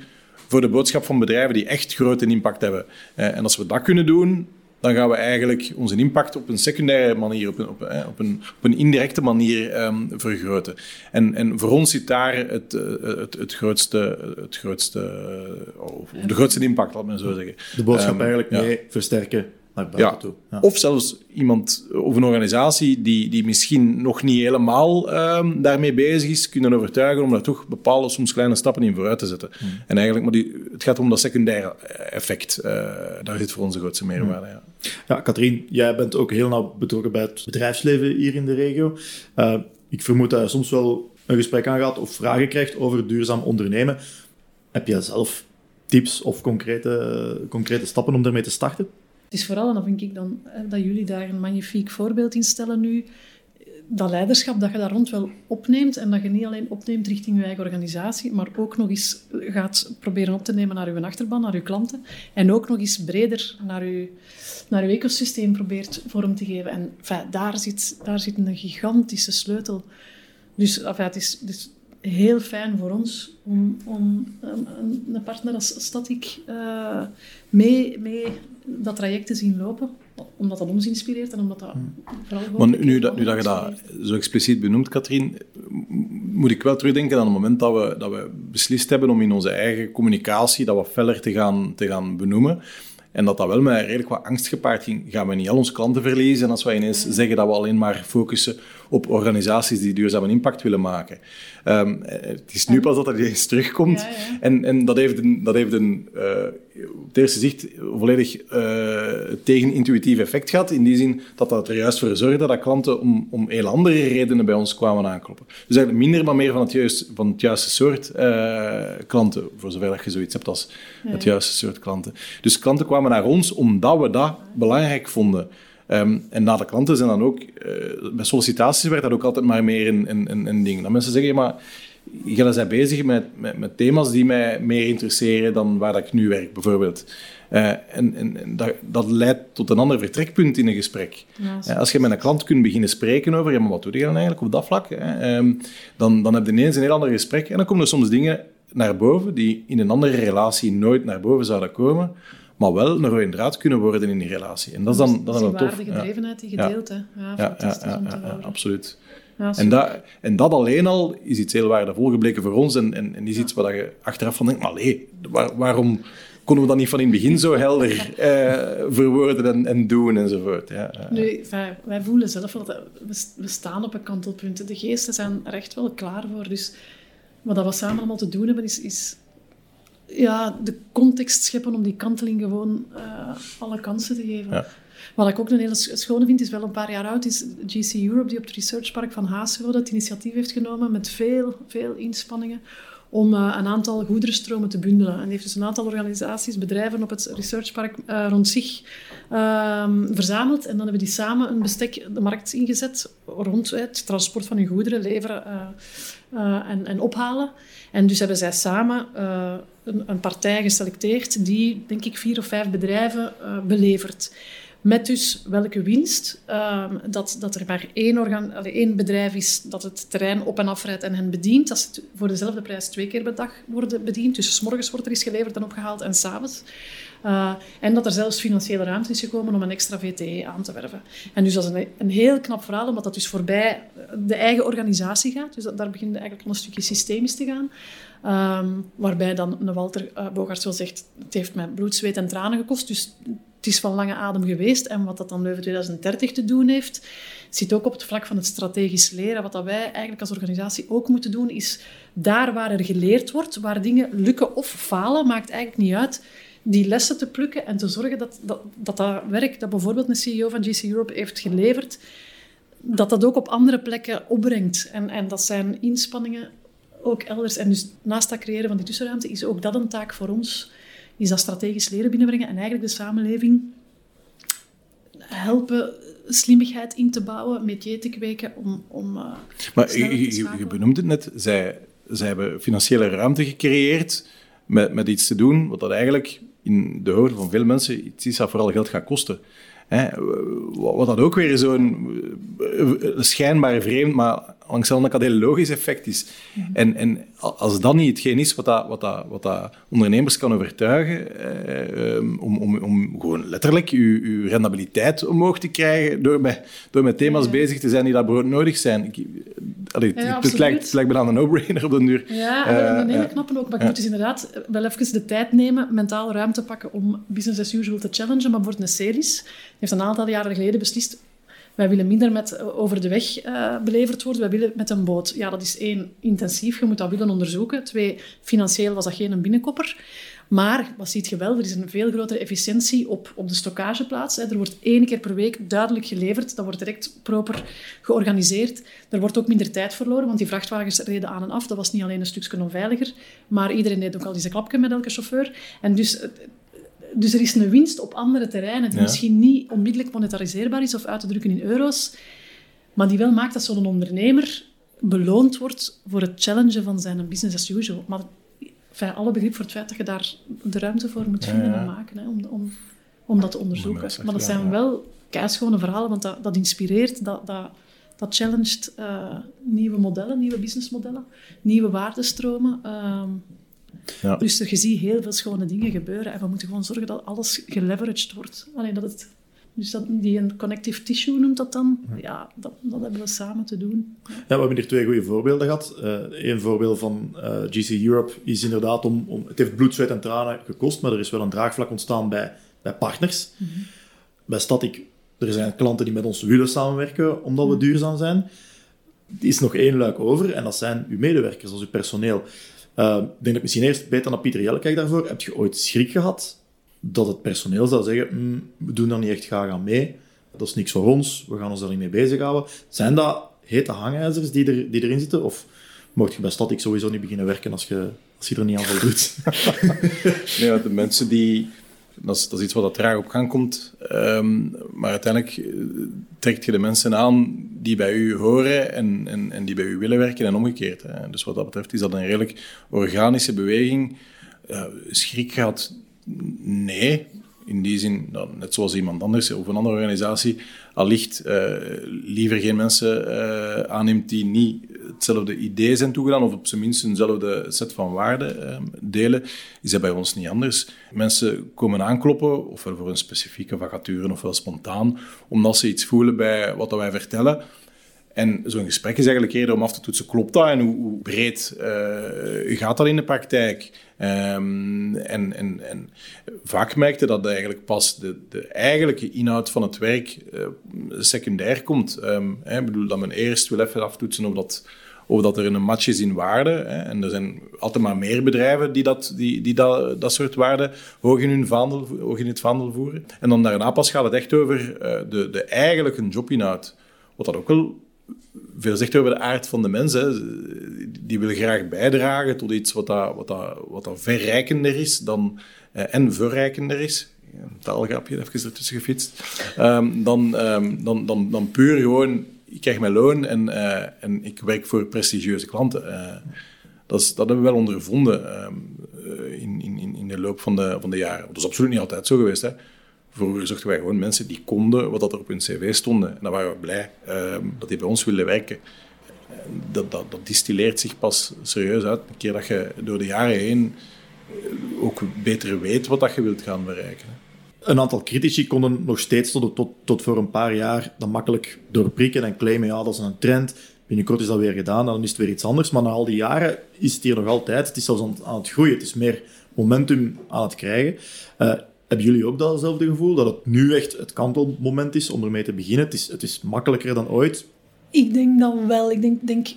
voor de boodschap van bedrijven die echt grote impact hebben. Eh, en als we dat kunnen doen, dan gaan we eigenlijk onze impact op een secundaire manier, op een, op, eh, op een, op een indirecte manier um, vergroten. En, en voor ons zit daar het, eh, het, het grootste, het grootste, of de grootste impact, laat me zo zeggen. De boodschap um, eigenlijk mee versterken ja. Of zelfs iemand of een organisatie die, die misschien nog niet helemaal um, daarmee bezig is, kunnen overtuigen om daar toch bepaalde, soms kleine stappen in vooruit te zetten. Hmm. En eigenlijk, maar die, het gaat om dat secundaire effect. Uh, daar zit voor ons de grootste meerwaarde. Hmm. Ja. ja, Katrien, jij bent ook heel nauw betrokken bij het bedrijfsleven hier in de regio. Uh, ik vermoed dat je soms wel een gesprek aangaat of vragen krijgt over duurzaam ondernemen. Heb jij zelf tips of concrete, concrete stappen om daarmee te starten? Is vooral, en dan vind ik dan, dat jullie daar een magnifiek voorbeeld in stellen nu, dat leiderschap dat je daar rond wel opneemt en dat je niet alleen opneemt richting je eigen organisatie, maar ook nog eens gaat proberen op te nemen naar je achterban, naar je klanten en ook nog eens breder naar je, naar uw ecosysteem probeert vorm te geven. En daar, zit, daar zit een gigantische sleutel. Dus enfin, het, is, het heel fijn voor ons om, om een, een partner als Static uh, mee, mee dat traject te zien lopen, omdat dat ons inspireert en omdat dat hmm. vooral... Maar nu, nu, dat, nu dat je dat zo expliciet benoemt, Katrien, moet ik wel terugdenken aan het moment dat we, dat we beslist hebben om in onze eigen communicatie dat wat feller te gaan, te gaan benoemen. En dat dat wel met redelijk wat angst gepaard ging. Gaan we niet al onze klanten verliezen als wij ineens zeggen dat we alleen maar focussen op organisaties die duurzame impact willen maken. Um, het is nu pas dat er eens terugkomt. Ja, ja. En, en dat heeft een, dat heeft een uh, op het eerste zicht volledig uh, tegenintuïtief effect gehad. In die zin dat dat er juist voor zorgde dat klanten om, om heel andere redenen bij ons kwamen aankloppen. Dus eigenlijk minder, maar meer van het, juist, van het juiste soort uh, klanten. Voor zover dat je zoiets hebt als het juiste soort klanten. Dus klanten kwamen naar ons omdat we dat belangrijk vonden. Um, en na de klanten zijn dan ook, uh, bij sollicitaties werd dat ook altijd maar meer een, een, een ding. Dat mensen zeggen, ja, maar jullie zijn bezig met, met, met, thema's die mij meer interesseren dan waar dat ik nu werk, bijvoorbeeld. Uh, en, en, en dat, dat, leidt tot een ander vertrekpunt in een gesprek. Ja, uh, als je met een klant kunt beginnen spreken over, ja, maar wat doe je dan eigenlijk op dat vlak? Um, dan, dan heb je ineens een heel ander gesprek en dan komen er soms dingen naar boven die in een andere relatie nooit naar boven zouden komen maar wel een rode draad kunnen worden in die relatie. En dat is dan, dat is dan tof. gedrevenheid die gedeeld, ja. Ja, ja, ja, ja, absoluut. en, dat, en dat alleen al is iets heel waardevol gebleken voor ons en, en, en is iets waar je achteraf van denkt, maar nee, waar, waarom konden we dat niet van in het begin zo helder eh, verwoorden en, en doen enzovoort. Ja, Nu, wij, wij voelen zelf dat we, we staan op een kantelpunt. De geesten zijn er echt wel klaar voor. Dus wat we samen allemaal te doen hebben, is, is ja, de context scheppen om die kanteling gewoon uh, alle kansen te geven. Ja. Wat ik ook een hele schone vind, is wel een paar jaar oud, is GC Europe, die op het Researchpark van Haasrode het initiatief heeft genomen met veel, veel inspanningen om uh, een aantal goederenstromen te bundelen. En heeft dus een aantal organisaties, bedrijven op het Researchpark uh, rond zich uh, verzameld. En dan hebben die samen een bestek de markt ingezet rond het transport van hun goederen, leveren uh, en, en, ophalen. En dus hebben zij samen een, een, partij geselecteerd die, denk ik, vier of vijf bedrijven belevert. Met dus welke winst? Um, dat, dat er maar één, organ, één bedrijf is dat het terrein op en afrijdt en hen bedient. Dat ze voor dezelfde prijs twee keer per dag worden bediend. Dus s morgens wordt er iets geleverd en opgehaald en s'avonds. Uh, en dat er zelfs financiële ruimte is gekomen om een extra VTE aan te werven. En dus dat is een, een heel knap verhaal, omdat dat dus voorbij de eigen organisatie gaat. Dus dat, daar begint eigenlijk al een stukje systemisch te gaan. Um, waarbij dan Walter uh, Bogarts wel zegt, het heeft mij bloed, zweet en tranen gekost. Dus het is van lange adem geweest. En wat dat dan Leuven 2030 te doen heeft, zit ook op het vlak van het strategisch leren. Wat dat wij eigenlijk als organisatie ook moeten doen, is daar waar er geleerd wordt, waar dingen lukken of falen, maakt eigenlijk niet uit, die lessen te plukken en te zorgen dat dat, dat, dat werk dat bijvoorbeeld een CEO van GC Europe heeft geleverd, dat dat ook op andere plekken opbrengt. En, en dat zijn inspanningen ook elders. En dus naast dat creëren van die tussenruimte is ook dat een taak voor ons is dat strategisch leren binnenbrengen en eigenlijk de samenleving helpen slimmigheid in te bouwen, métier te kweken om... om uh, maar je, je, je benoemde het net, zij, zij hebben financiële ruimte gecreëerd met, met iets te doen wat dat eigenlijk in de hoofden van veel mensen iets is dat vooral geld gaat kosten. Hè, wat dat ook weer zo'n eh, schijnbaar vreemd, maar langs de andere kant heel logisch effect is. Mhm. En, en als dat niet hetgeen is wat, dat, wat, dat, wat dat ondernemers kan overtuigen, eh, om, om, om gewoon letterlijk uw, uw rendabiliteit omhoog te krijgen door met, door met thema's bezig te zijn die dat nodig zijn. Ik, allee, ja, het, lijkt, het lijkt me aan een no-brainer op de duur. Ja, uh, een hele knappe ook. Maar ik moet dus inderdaad wel even de tijd nemen, mentaal ruimte pakken om business as usual te challengen. Maar bijvoorbeeld een Celis heeft een aantal jaren geleden beslist wij willen minder met, eh, over de weg uh, beleverd worden. Wij willen met een boot. Ja, dat is één, intensief. Je moet dat willen onderzoeken. Twee, financieel was dat geen binnenkopper. Maar, wat ziet je wel, er is een veel grotere efficiëntie op, op de stockageplaats. Er wordt één keer per week duidelijk geleverd. Dat wordt direct proper georganiseerd. Er wordt ook minder tijd verloren, want die vrachtwagens reden aan en af. Dat was niet alleen een stukje onveiliger, maar iedereen deed ook al eens een klapje met elke chauffeur. En dus dus er is een winst op andere terreinen die misschien niet onmiddellijk monetariseerbaar is of uit te drukken in euro's, maar die wel maakt dat zo'n ondernemer beloond wordt voor het challengen van zijn business as usual. Maar enfin, alle begrip voor het feit dat je daar de ruimte voor moet vinden en maken hè, om, om, om dat te onderzoeken. Maar dat zijn wel keischone verhalen, want dat, dat inspireert, dat, dat, dat challenged uh, nieuwe modellen, nieuwe businessmodellen, nieuwe waardestromen. Uh, ja. Dus er, je ziet heel veel schone dingen gebeuren en we moeten gewoon zorgen dat alles geleveraged wordt. Alleen dat het, dus dat, die een connective tissue noemt dat dan, ja, dat, dat hebben we samen te doen. Ja, we hebben hier twee goede voorbeelden gehad. Eén uh, voorbeeld van uh, eh, GC Europe is inderdaad om, om, het heeft bloed, zweet en tranen gekost, maar er is wel een draagvlak ontstaan bij, bij partners. Mm -hmm. Bij Static, er zijn klanten die met ons willen samenwerken omdat we mhm. duurzaam zijn. Er is nog één luik over en dat zijn uw medewerkers, als uw personeel. Uh, ik denk dat misschien eerst beter naar Pieter Jelle kijk daarvoor. Heb je ooit schrik gehad dat het personeel zou zeggen, mm, we doen daar niet echt graag aan mee, dat is niks voor ons, we gaan ons daar niet mee bezighouden. Zijn dat hete hangijzers die, er, die erin zitten? Of mocht je bij Static sowieso niet beginnen werken als je, als je er niet aan voldoet? nee, de mensen die dat is, dat iets wat dat traag op gang komt. Um, maar uiteindelijk eh, trekt je de mensen aan die bij u horen en, en, en die bij u willen werken en omgekeerd. Dus wat dat betreft is dat een redelijk organische beweging. Uh, schrik gaat Nee, in die zin, net zoals iemand anders of een andere organisatie, allicht uh, liever geen mensen uh, aanneemt die niet hetzelfde idee zijn toegedaan, of op zijn minst eenzelfde set van waarden uh, delen, is dat bij ons niet anders. Mensen komen aankloppen, ofwel voor een specifieke vacature, ofwel spontaan, omdat ze iets voelen bij wat wij vertellen. En zo'n gesprek is eigenlijk eerder om af te toetsen, klopt dat en hoe, hoe breed uh, gaat dat in de praktijk? Um, en, en, en vaak merkte dat eigenlijk pas de, de eigenlijke inhoud van het werk uh, secundair komt. Um, hè, ik bedoel dat men eerst wil even aftoetsen of dat of dat er een match is in waarde. Hè. En er zijn altijd maar meer bedrijven die dat, die, die dat, dat soort waarden hoog in, hoog in het vaandel voeren. En dan daarna pas gaat het echt over uh, de, de eigenlijke jobinhoud. Wat dat ook wel veel zegt over de aard van de mens. Hè. Die wil graag bijdragen tot iets wat, dat, wat, dat, wat dat verrijkender is dan, uh, en verrijkender is een taalgrapje even ertussen gefietst, um, dan, um, dan, dan, dan puur gewoon ik krijg mijn loon en, uh, en ik werk voor prestigieuze klanten. Uh, dat, is, dat hebben we wel ondervonden uh, in, in, in de loop van de, van de jaren. Dat is absoluut niet altijd zo geweest. Hè. Vroeger zochten wij gewoon mensen die konden wat er op hun cv stonden. En dan waren we blij ehm, dat die bij ons wilden werken. Dat, dat, dat distilleert zich pas serieus uit. Een keer dat je door de jaren heen ook beter weet wat dat je wilt gaan bereiken. Een aantal critici konden nog steeds tot, tot, tot voor een paar jaar dat makkelijk doorprikken en claimen, ja, dat is een trend. Binnenkort is dat weer gedaan, dan is het weer iets anders. Maar na al die jaren is het hier nog altijd. Het is zelfs aan, het groeien. Het is meer momentum aan het krijgen. Uh, hebben jullie ook datzelfde gevoel, dat het nu echt het kantelmoment is om ermee te beginnen? Het is, het is makkelijker dan ooit? Ik denk dan wel. Ik denk, denk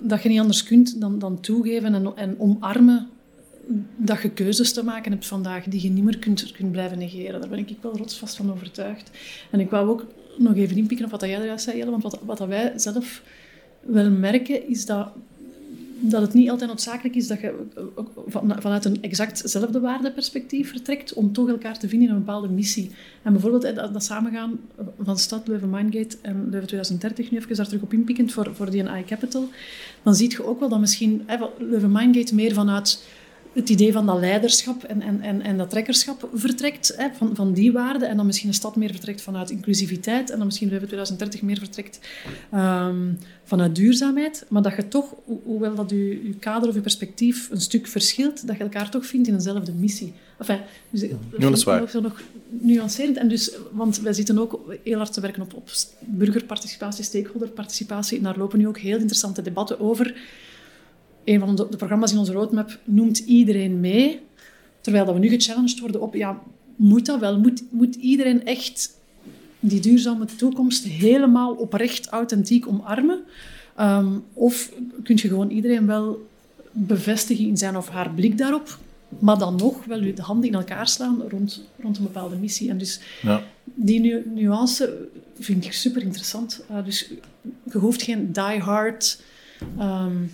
dat je niet anders kunt dan, dan toegeven en, en omarmen dat je keuzes te maken hebt vandaag die je niet meer kunt, kunt blijven negeren. Daar ben ik wel rotsvast van overtuigd. En ik wou ook nog even inpikken op wat jij juist zei, Jelle, want wat, wat wij zelf wel merken, is dat, dat het niet altijd noodzakelijk is dat je van, vanuit een exactzelfde waardeperspectief vertrekt om toch elkaar te vinden in een bepaalde missie. En bijvoorbeeld dat, samengaan van Stad, Leuven Mindgate en Leuven 2030, nu even daar terug op inpikkend voor, voor die AI Capital, dan zie je ook wel dat misschien Leuven Mindgate meer vanuit het idee van dat leiderschap en, en, en, en dat trekkerschap vertrekt, hè, van, van die waarden. En dan misschien een stad meer vertrekt vanuit inclusiviteit. En dan misschien 2030 meer vertrekt um, vanuit duurzaamheid. Maar dat je toch, hoewel dat je, je kader of je perspectief een stuk verschilt, dat je elkaar toch vindt in dezelfde missie. Enfin, dus, ja, dat is waar. Nog, nog nuancerend. En dus, want wij zitten ook heel hard te werken op, op burgerparticipatie, stakeholderparticipatie. En daar lopen nu ook heel interessante debatten over een van de, programma's in onze roadmap noemt iedereen mee. Terwijl dat we nu gechallenged worden op, ja, moet dat wel? Moet, moet iedereen echt die duurzame toekomst helemaal oprecht, authentiek omarmen? Um, of kun je gewoon iedereen wel bevestigen in zijn of haar blik daarop, maar dan nog wel de handen in elkaar slaan rond, rond een bepaalde missie. En dus ja. die nu, nuance vind ik super interessant. Uh, dus je hoeft geen die-hard um,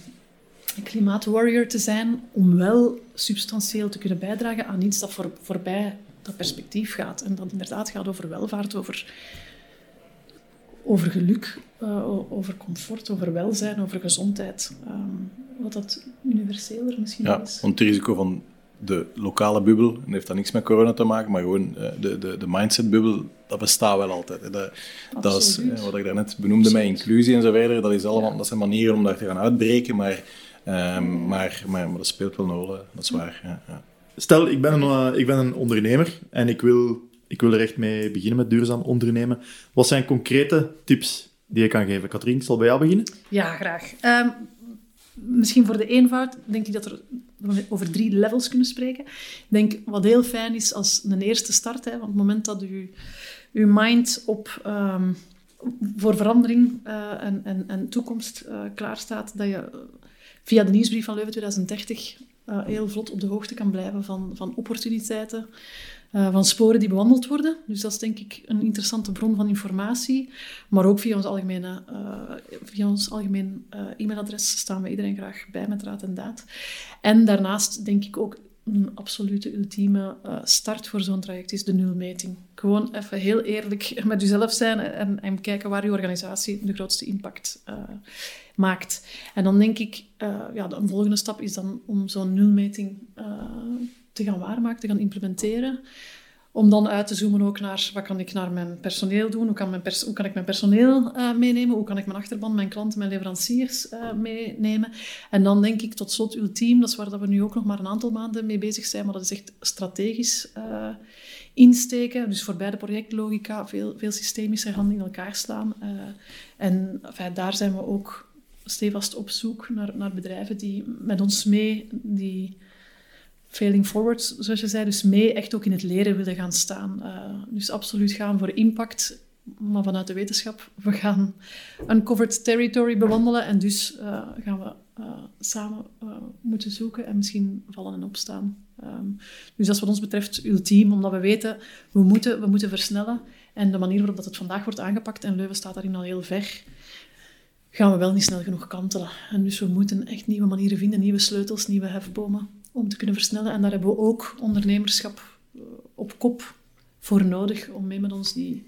klimaatwarrior te zijn om wel substantieel te kunnen bijdragen aan iets dat voor, voorbij dat perspectief gaat. En dat inderdaad gaat over welvaart, over, over geluk, uh, over comfort, over welzijn, over gezondheid. Um, wat dat universeler misschien ja, is. Want het risico van de lokale bubbel, en heeft dat niks met corona te maken, maar gewoon uh, de, de, de mindset-bubbel, dat bestaat wel altijd. Dat, dat is uh, wat ik daarnet benoemde met inclusie en zo verder. Dat, is allemaal, ja. dat zijn manieren om daar te gaan uitbreken, maar Um, maar, maar, maar, dat speelt wel een rol, dat is waar. Ja, ja. Stel, ik ben, een, uh, ik ben een ondernemer en ik wil, ik wil er echt mee beginnen met duurzaam ondernemen. Wat zijn concrete tips die je kan geven? Katrien, ik zal bij jou beginnen. Ja, graag. Um, misschien voor de eenvoud denk ik dat er we over drie levels kunnen spreken. Ik denk wat heel fijn is als een eerste start, hè, want op het moment dat je je mind op, um, voor verandering uh, en, en, en toekomst uh, klaarstaat, dat je via de nieuwsbrief van Leuven 2030 uh, heel vlot op de hoogte kan blijven van, van opportuniteiten, uh, van sporen die bewandeld worden. Dus dat is denk ik een interessante bron van informatie. Maar ook via ons algemene, uh, via ons algemeen e-mailadres staan we iedereen graag bij met raad en daad. En daarnaast denk ik ook een absolute ultieme uh, start voor zo'n traject is de nulmeting. Gewoon even heel eerlijk met jezelf zijn en, en kijken waar je organisatie de grootste impact uh, maakt. En dan denk ik, uh, ja, de volgende stap is dan om zo'n nulmeting te gaan waarmaken, te gaan implementeren. Om dan uit te zoomen ook naar wat kan ik naar mijn personeel doen, hoe kan, mijn hoe kan ik mijn personeel uh, meenemen, hoe kan ik mijn achterban, mijn klanten, mijn leveranciers uh, meenemen. En dan denk ik tot slot ultiem, dat is waar dat we nu ook nog maar een aantal maanden mee bezig zijn, maar dat is echt strategisch uh, insteken. Dus voor beide projectlogica veel, veel systemische handen in elkaar slaan. en daar zijn we ook stevast op zoek naar, naar bedrijven die met ons mee die failing forward, zoals je zei, dus mee echt ook in het leren willen gaan staan. Uh, dus absoluut gaan voor impact maar vanuit de wetenschap. We gaan uncovered territory bewandelen en dus uh, gaan we uh, samen moeten zoeken en misschien vallen en opstaan. Um, dus dat is wat ons betreft ultiem, omdat we weten, we moeten, we moeten versnellen. En de manier waarop dat het vandaag wordt aangepakt, en Leuven staat daarin al heel ver, gaan we wel niet snel genoeg kantelen. En dus we moeten echt nieuwe manieren vinden, nieuwe sleutels, nieuwe hefbomen, om te kunnen versnellen. En daar hebben we ook ondernemerschap op kop voor nodig om mee met ons die,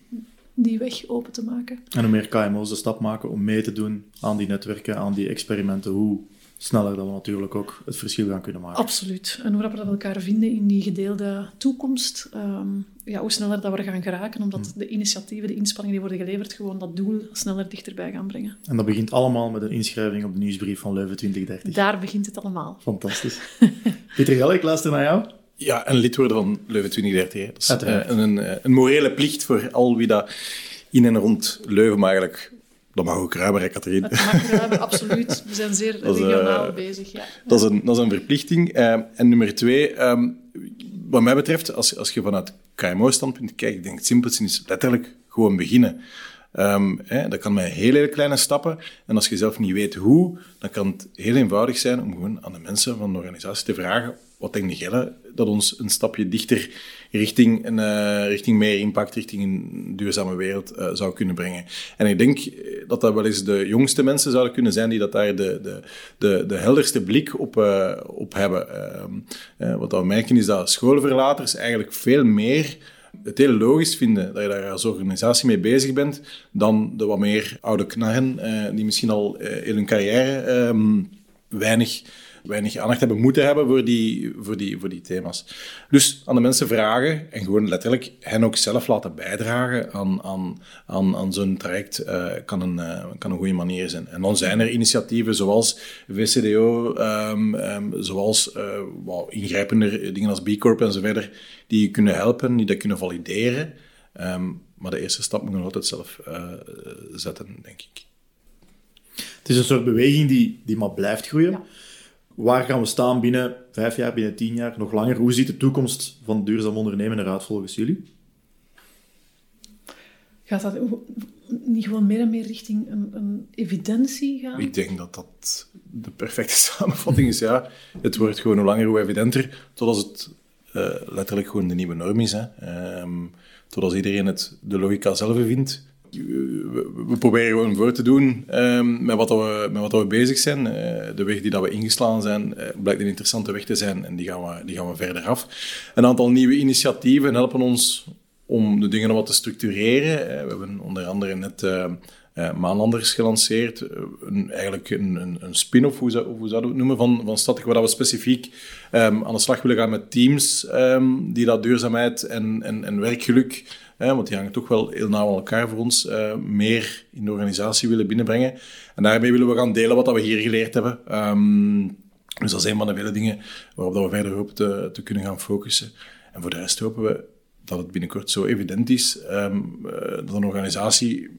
die weg open te maken. En hoe meer KMO's de stap maken om mee te doen aan die netwerken, aan die experimenten, hoe sneller dat we natuurlijk ook het verschil gaan kunnen maken. Absoluut. En hoe we dat elkaar vinden in die gedeelde toekomst, um, ja, hoe sneller dat we er gaan geraken, omdat hmm. de initiatieven, de inspanningen die worden geleverd, gewoon dat doel sneller dichterbij gaan brengen. En dat begint allemaal met een inschrijving op de nieuwsbrief van Leuven 2030. Daar begint het allemaal. Fantastisch. Pieter Gelle, ik luister naar jou. Ja, een lid worden van Leuven 2030. Dat is uh, een, eh, een morele plicht voor al wie dat in en rond Leuven, maar eigenlijk dat mag ook ruimer, Katrien. Het mag ruimer, absoluut. We zijn zeer regionaal uh, bezig. Ja. Dat, is een, dat is een verplichting. Uh, en nummer twee, um, wat mij betreft, als, als je vanuit KMO-standpunt kijkt, ik denk het simpelste is letterlijk gewoon beginnen. Um, hè, dat kan met heel, heel kleine stappen. En als je zelf niet weet hoe, dan kan het heel eenvoudig zijn om gewoon aan de mensen van de organisatie te vragen wat denk jij dat ons een stapje dichter richting, een, uh, richting meer impact, richting een duurzame wereld uh, zou kunnen brengen. En ik denk dat dat wel eens de jongste mensen zouden kunnen zijn die dat daar de, de, de, de helderste blik op, op hebben. Ehm, wat we merken is dat schoolverlaters eigenlijk veel meer het heel logisch vinden dat je daar als organisatie mee bezig bent, dan de wat meer oude knarren, die misschien al in hun carrière um, weinig weinig aandacht hebben moeten hebben voor die, voor, die, voor die thema's. Dus aan de mensen vragen en gewoon letterlijk hen ook zelf laten bijdragen aan, aan, aan, aan zo'n traject uh, kan, een, uh, kan een goede manier zijn. En dan zijn er initiatieven zoals VCDO, um, ehm, um, ehm, zoals uh, wow, ingrijpender dingen als B Corp en zo verder, die je kunnen helpen, die dat kunnen valideren. Um, maar de eerste stap moet je altijd zelf zetten, denk ik. Het is een soort beweging die, die maar blijft groeien. Ja. Waar gaan we staan binnen vijf jaar, binnen tien jaar, nog langer? Hoe ziet de toekomst van duurzaam ondernemen eruit volgens jullie? Gaat dat niet gewoon meer en meer richting een, een evidentie gaan? Ik denk dat dat de perfecte samenvatting is. Ja. Het wordt gewoon hoe langer, hoe evidenter, totdat het uh, letterlijk gewoon de nieuwe norm is. Hè. Um, totdat iedereen het de logica zelf vindt we, proberen gewoon voor te doen um, met, wat we, met wat we bezig zijn. Uh, de weg die dat we ingeslaan zijn, uh, blijkt een interessante weg te zijn en die gaan, we, die gaan we verder af. Een aantal nieuwe initiatieven helpen ons om de dingen wat te structureren. Uh, we hebben onder andere net Maanlanders gelanceerd. Een, eigenlijk een, een, een spin-off, hoe, zou, hoe we het noemen, van, van Static, waar we specifiek um, aan de slag willen gaan met teams um, die dat duurzaamheid en, en, en werkgeluk want die hangen toch wel heel nauw aan elkaar voor ons, uh, meer in de organisatie willen binnenbrengen. En daarmee willen we gaan delen wat we hier geleerd hebben. Um, dus dat is een van de vele dingen waarop dat we verder hopen te, te, kunnen gaan focussen. En voor de rest hopen we dat het binnenkort zo evident is uh, dat een organisatie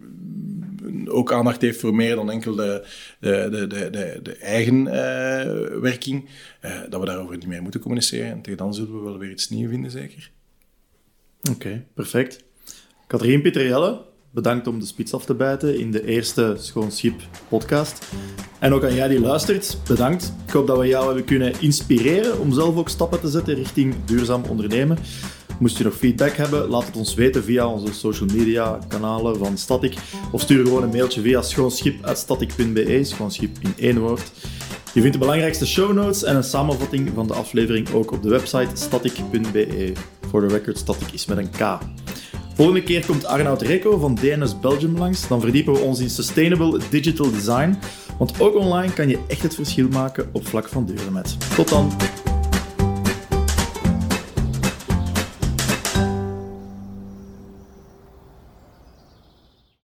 ook aandacht heeft voor meer dan enkel de, de, de, de, de eigen uh, werking, dat we daarover niet meer moeten communiceren. En tegen dan zullen we wel weer iets nieuws vinden, zeker. Oké, perfect. Katrien Pieter bedankt om de spits af te bijten in de eerste Schoon Schip podcast. En ook aan jij die luistert, bedankt. Ik hoop dat we jou hebben kunnen inspireren om zelf ook stappen te zetten richting duurzaam ondernemen. Moest je nog feedback hebben, laat het ons weten via onze social media kanalen van Static. Of stuur gewoon een mailtje via schoonschip.static.be, schoonschip in één woord. Je vindt de belangrijkste show notes en een samenvatting van de aflevering ook op de website static.be. Voor de record, Static is met een K. Volgende keer komt Arnoud Reco van DNS Belgium langs. Dan verdiepen we ons in Sustainable Digital Design. Want ook online kan je echt het verschil maken op vlak van duurzaamheid. Tot dan!